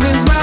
time is right.